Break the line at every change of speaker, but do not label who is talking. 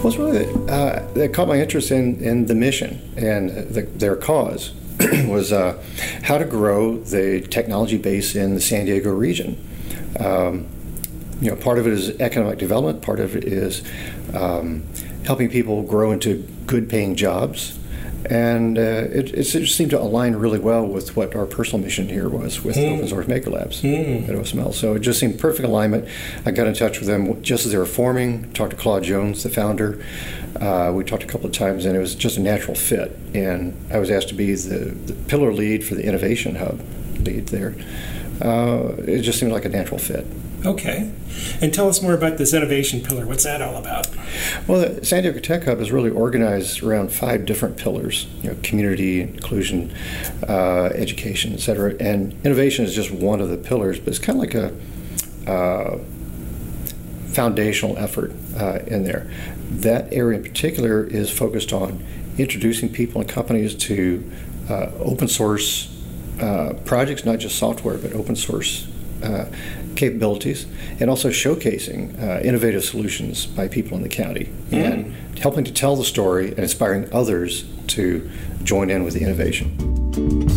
It's really uh, that caught my interest in, in the mission and the, their cause was uh, how to grow the technology base in the San Diego region. Um, you know, part of it is economic development. Part of it is um, helping people grow into good-paying jobs, and uh, it, it, seemed to align really well with what our personal mission here was with mm. Open Source Maker Labs mm. at OSML. So it just seemed perfect alignment. I got in touch with them just as they were forming. Talked to Claude Jones, the founder. Uh, we talked a couple of times, and it was just a natural fit. And I was asked to be the, the pillar lead for the innovation hub lead there. Uh, it just seemed like a natural fit.
Okay. And tell us more about this innovation pillar. What's that all about?
Well, the San Diego Tech Hub is really organized around five different pillars you know, community, inclusion, uh, education, et cetera. And innovation is just one of the pillars, but it's kind of like a uh, foundational effort uh, in there. That area in particular is focused on introducing people and companies to uh, open source uh, projects, not just software, but open source uh, capabilities, and also showcasing uh, innovative solutions by people in the county mm. and helping to tell the story and inspiring others to join in with the innovation.